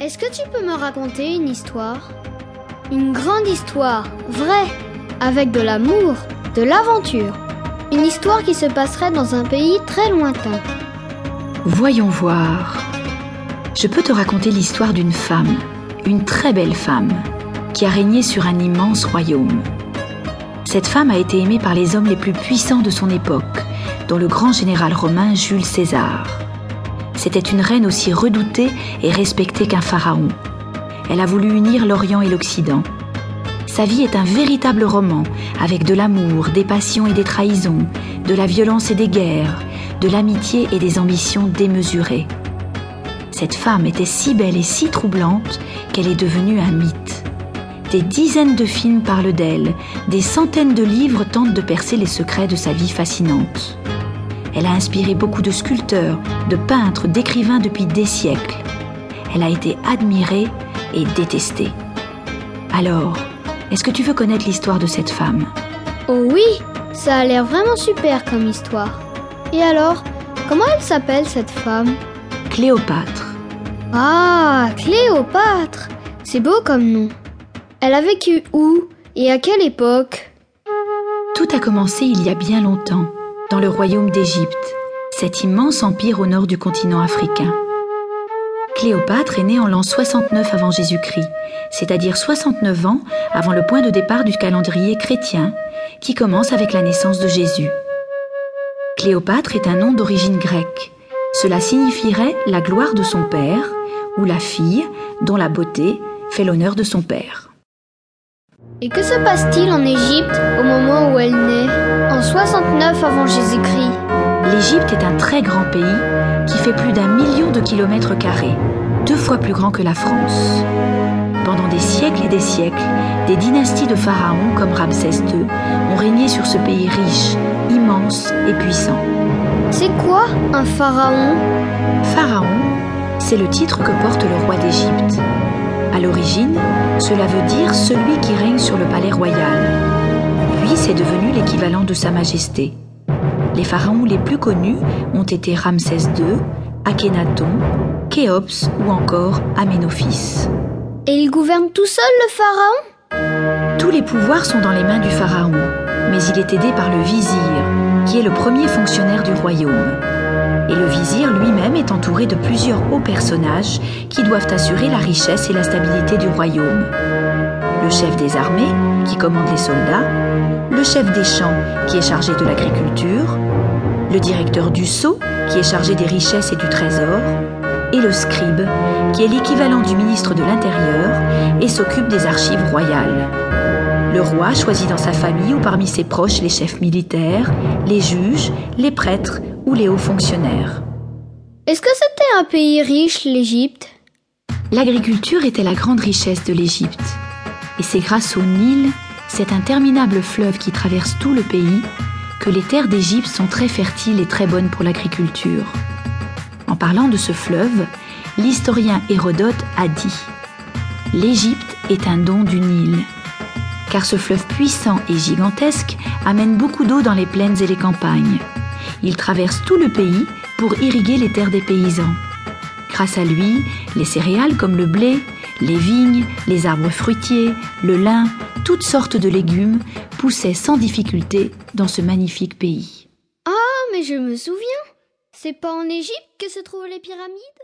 Est-ce que tu peux me raconter une histoire? Une grande histoire, vraie, avec de l'amour, de l'aventure. Une histoire qui se passerait dans un pays très lointain. Voyons voir. Je peux te raconter l'histoire d'une femme, une très belle femme, qui a régné sur un immense royaume. Cette femme a été aimée par les hommes les plus puissants de son époque, dont le grand général romain Jules César. C'était une reine aussi redoutée et respectée qu'un pharaon. Elle a voulu unir l'Orient et l'Occident. Sa vie est un véritable roman, avec de l'amour, des passions et des trahisons, de la violence et des guerres, de l'amitié et des ambitions démesurées. Cette femme était si belle et si troublante qu'elle est devenue un mythe. Des dizaines de films parlent d'elle, des centaines de livres tentent de percer les secrets de sa vie fascinante. Elle a inspiré beaucoup de sculpteurs, de peintres, d'écrivains depuis des siècles. Elle a été admirée et détestée. Alors, est-ce que tu veux connaître l'histoire de cette femme? Oh oui, ça a l'air vraiment super comme histoire. Et alors, comment elle s'appelle cette femme? Cléopâtre. Ah, Cléopâtre C'est beau comme nom. Elle a vécu où et à quelle époque? Tout a commencé il y a bien longtemps dans le royaume d'Égypte, cet immense empire au nord du continent africain. Cléopâtre est née en l'an 69 avant Jésus-Christ, c'est-à-dire 69 ans avant le point de départ du calendrier chrétien, qui commence avec la naissance de Jésus. Cléopâtre est un nom d'origine grecque. Cela signifierait la gloire de son père, ou la fille dont la beauté fait l'honneur de son père. Et que se passe-t-il en Égypte au moment avant Jésus-Christ L'Égypte est un très grand pays qui fait plus d'un million de kilomètres carrés, deux fois plus grand que la France. Pendant des siècles et des siècles, des dynasties de pharaons comme Ramsès II ont régné sur ce pays riche, immense et puissant. C'est quoi un pharaon? Pharaon, c'est le titre que porte le roi d'Égypte. À l'origine, cela veut dire celui qui règne sur le palais royal. Puis c'est devenu l'équivalent de Sa Majesté. Les pharaons les plus connus ont été Ramsès II, Akhenaton, Khéops ou encore Aménophis. Et il gouverne tout seul le pharaon? Tous les pouvoirs sont dans les mains du pharaon, mais il est aidé par le vizir, qui est le premier fonctionnaire du royaume. Et le vizir lui-même est entouré de plusieurs hauts personnages qui doivent assurer la richesse et la stabilité du royaume. Le chef des armées, qui commande les soldats, le chef des champs, qui est chargé de l'agriculture, le directeur du sceau, qui est chargé des richesses et du trésor, et le scribe, qui est l'équivalent du ministre de l'Intérieur et s'occupe des archives royales. Le roi choisit dans sa famille ou parmi ses proches les chefs militaires, les juges, les prêtres ou les hauts fonctionnaires. Est-ce que c'était un pays riche, l'Égypte? L'agriculture était la grande richesse de l'Égypte. Et c'est grâce au Nil, cet interminable fleuve qui traverse tout le pays, que les terres d'Égypte sont très fertiles et très bonnes pour l'agriculture. En parlant de ce fleuve, l'historien Hérodote a dit L'Égypte est un don du Nil. Car ce fleuve puissant et gigantesque amène beaucoup d'eau dans les plaines et les campagnes. Il traverse tout le pays pour irriguer les terres des paysans. Grâce à lui, les céréales comme le blé, les vignes, les arbres fruitiers, le lin, toutes sortes de légumes poussaient sans difficulté dans ce magnifique pays. Ah, mais je me souviens. C'est pas en Égypte que se trouvent les pyramides?